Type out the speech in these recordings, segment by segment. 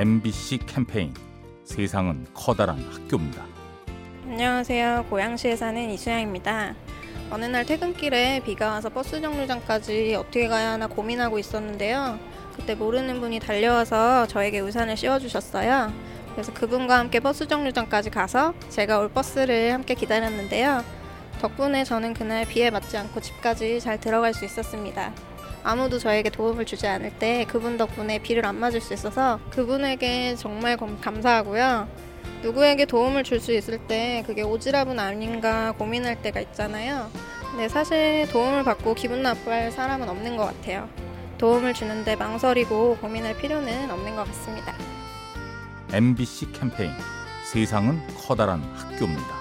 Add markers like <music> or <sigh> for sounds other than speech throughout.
MBC 캠페인 세상은 커다란 학교입니다. 안녕하세요. 고양시에 사는 이수양입니다. 어느 날 퇴근길에 비가 와서 버스 정류장까지 어떻게 가야 하나 고민하고 있었는데요. 그때 모르는 분이 달려와서 저에게 우산을 씌워주셨어요. 그래서 그분과 함께 버스 정류장까지 가서 제가 올 버스를 함께 기다렸는데요. 덕분에 저는 그날 비에 맞지 않고 집까지 잘 들어갈 수 있었습니다. 아무도 저에게 도움을 주지 않을 때 그분 덕분에 비를 안 맞을 수 있어서 그분에게 정말 감사하고요. 누구에게 도움을 줄 수 있을 때 그게 오지랖은 아닌가 고민할 때가 있잖아요. 근데 사실 도움을 받고 기분 나빠할 사람은 없는 것 같아요. 도움을 주는데 망설이고 고민할 필요는 없는 것 같습니다. MBC 캠페인 세상은 커다란 학교입니다.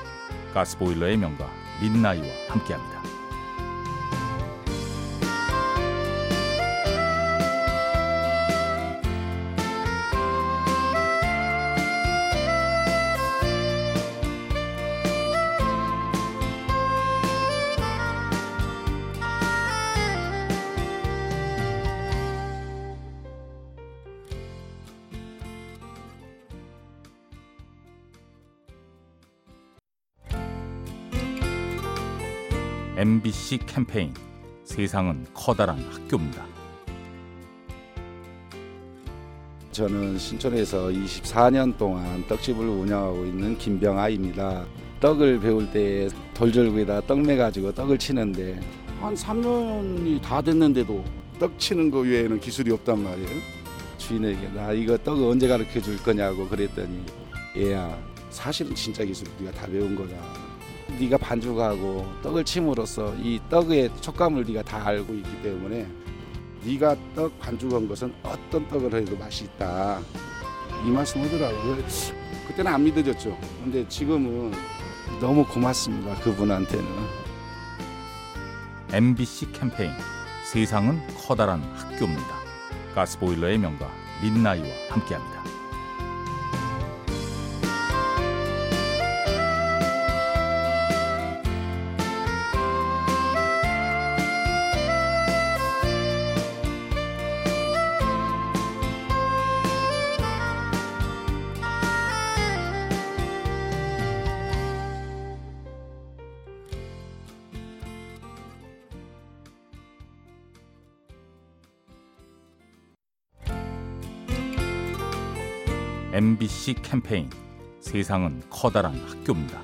가스보일러의 명가 민나이와 함께합니다. MBC 캠페인 세상은 커다란 학교입니다. 저는 신촌에서 24년 동안 떡집을 운영하고 있는 김병아입니다. 떡을 배울 때 돌절구에다 떡 매 가지고 떡을 치는데 한 3년이 다 됐는데도 떡 치는 거 외에는 기술이 없단 말이에요. 주인에게 나 이거 떡 언제 가르쳐 줄 거냐고 그랬더니 얘야 사실은 진짜 기술 네가 다 배운 거다. 네가 반죽하고 떡을 침으로써 이 떡의 촉감을 네가 다 알고 있기 때문에 네가 떡 반죽한 것은 어떤 떡을 해도 맛이 있다 이 말씀 하더라고요 그때는 안 믿어졌죠 근데 지금은 너무 고맙습니다 그분한테는 MBC 캠페인 세상은 커다란 학교입니다. 가스보일러의 명가 민나이와 함께합니다. MBC 캠페인 세상은 커다란 학교입니다.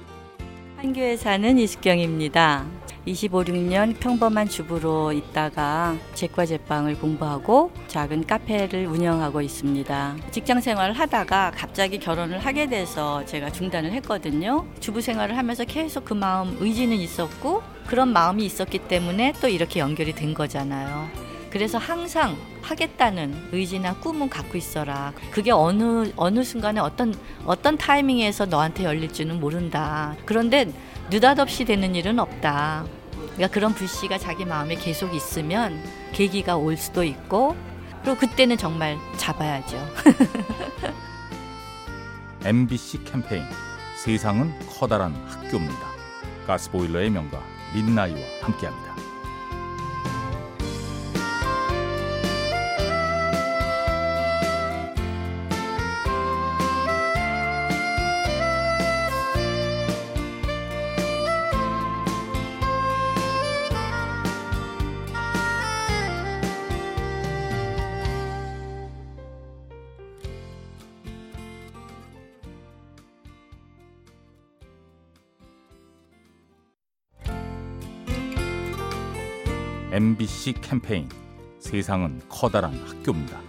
한교에 사는 이숙경입니다. 25, 6년 평범한 주부로 있다가 제과 제빵을 공부하고 작은 카페를 운영하고 있습니다. 직장 생활을 하다가 갑자기 결혼을 하게 돼서 제가 중단을 했거든요. 주부 생활을 하면서 계속 그 마음 의지는 있었고 그런 마음이 있었기 때문에 또 이렇게 연결이 된 거잖아요. 그래서 항상 하겠다는 의지나 꿈은 갖고 있어라. 그게 어느 어느 순간에 어떤 어떤 타이밍에서 너한테 열릴지는 모른다. 그런데 느닷없이 되는 일은 없다. 그러니까 그런 불씨가 자기 마음에 계속 있으면 계기가 올 수도 있고 그리고 그때는 정말 잡아야죠. <laughs> MBC 캠페인 세상은 커다란 학교입니다. 가스보일러의 명가 민나이와 함께합니다. MBC 캠페인 세상은 커다란 학교입니다.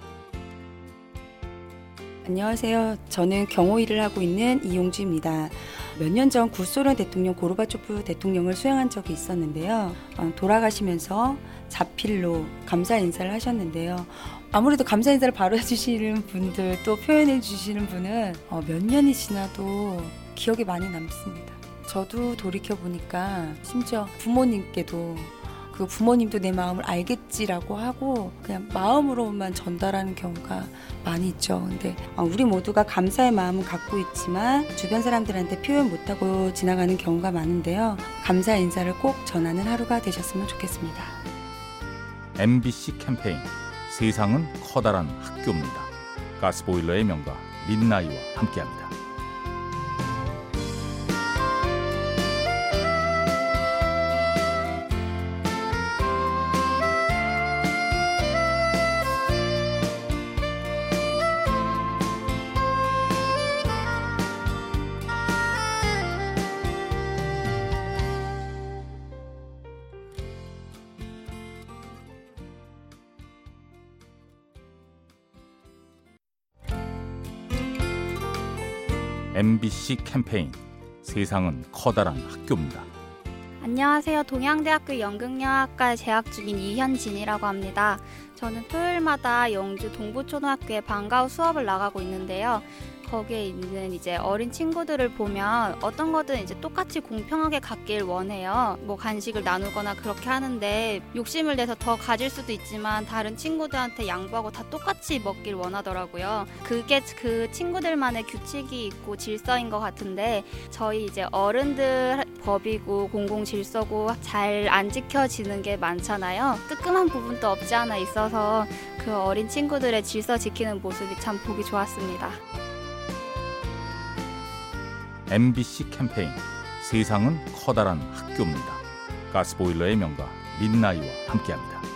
안녕하세요. 저는 경호 일을 하고 있는 이용주입니다. 몇 년 전 구소련 대통령 고르바초프 대통령을 수행한 적이 있었는데요. 어, 돌아가시면서 자필로 감사 인사를 하셨는데요. 아무래도 감사 인사를 바로 <laughs> 해주시는 분들 또 표현해 주시는 분은 어, 몇 년이 지나도 기억에 많이 남습니다. 저도 돌이켜 보니까 심지어 부모님께도 그 부모님도 내 마음을 알겠지라고 하고 그냥 마음으로만 전달하는 경우가 많이 있죠. 근데 어, 우리 모두가 감사의 마음은 갖고 있지만 주변 사람들한테 표현 못하고 지나가는 경우가 많은데요. 감사 인사를 꼭 전하는 하루가 되셨으면 좋겠습니다. MBC 캠페인 세상은 커다란 학교입니다. 가스보일러의 명가 린나이와 함께합니다. MBC 캠페인 세상은 커다란 학교입니다. 안녕하세요. 동양대학교 연극영화과 재학 중인 이현진이라고 합니다. 저는 토요일마다 영주 동부초등학교에 방과후 수업을 나가고 있는데요. 거기에 있는 이제 어린 친구들을 보면 어떤 거든 이제 똑같이 공평하게 갖길 원해요. 뭐 간식을 나누거나 그렇게 하는데 욕심을 내서 더 가질 수도 있지만 다른 친구들한테 양보하고 다 똑같이 먹길 원하더라고요. 그게 그 친구들만의 규칙이 있고 질서인 것 같은데 저희 이제 어른들 법이고 공공 질서고 잘 안 지켜지는 게 많잖아요. 뜨끔한 부분도 없지 않아 있어 서 그 어린 친구들의 질서 지키는 모습이 참 보기 좋았습니다. MBC 캠페인 세상은 커다란 학교입니다. 가스보일러의 명가 민나이와 함께합니다.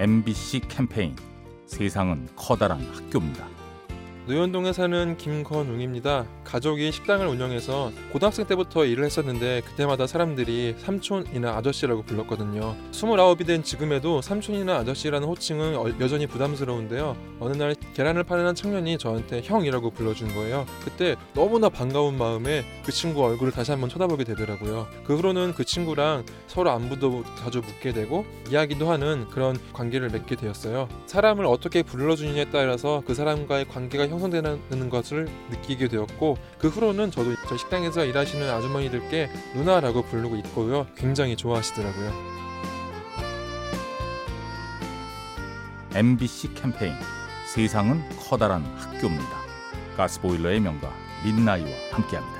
MBC 캠페인 세상은 커다란 학교입니다. 노현동에 사는 김건웅입니다. 가족이 식당을 운영해서 고등학생 때부터 일을 했었는데 그때마다 사람들이 삼촌이나 아저씨라고 불렀거든요. 29이 된 지금에도 삼촌이나 아저씨라는 호칭은 여전히 부담스러운데요. 어느 날 계란을 파는 한 청년이 저한테 형이라고 불러준 거예요. 그때 너무나 반가운 마음에 그 친구 얼굴을 다시 한번 쳐다보게 되더라고요. 그 후로는 그 친구랑 서로 안부도 자주 묻게 되고 이야기도 하는 그런 관계를 맺게 되었어요. 사람을 어떻게 불러주느냐에 따라서 그 사람과의 관계가 형성되는 것을 느끼게 되었고 그 후로는 저도 저 식당에서 일하시는 아주머니들께 누나라고 부르고 있고요. 굉장히 좋아하시더라고요. MBC 캠페인 세상은 커다란 학교입니다. 가스보일러의 명가 민나이와 함께합니다.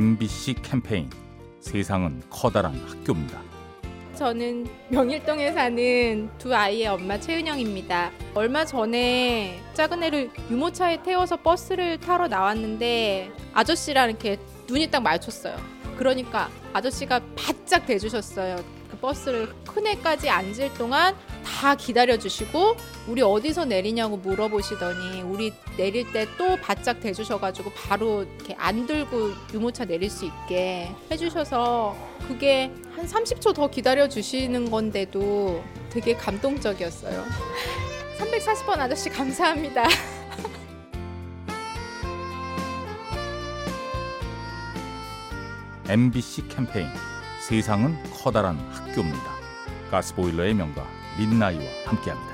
MBC 캠페인 세상은 커다란 학교입니다. 저는 명일동에 사는 두 아이의 엄마 최은영입니다. 얼마 전에 작은 애를 유모차에 태워서 버스를 타러 나왔는데 아저씨랑 이렇게 눈이 딱 마주쳤어요. 그러니까 아저씨가 바짝 대주셨어요. 그 버스를 큰 애까지 앉을 동안 다 기다려주시고 우리 어디서 내리냐고 물어보시더니 우리 내릴 때 또 바짝 대주셔가지고 바로 이렇게 안 들고 유모차 내릴 수 있게 해주셔서 그게 한 30초 더 기다려주시는 건데도 되게 감동적이었어요. <laughs> 340번 아저씨 감사합니다. <laughs> MBC 캠페인 세상은 커다란 학교입니다. 가스보일러의 명가 민나이와 함께합니다.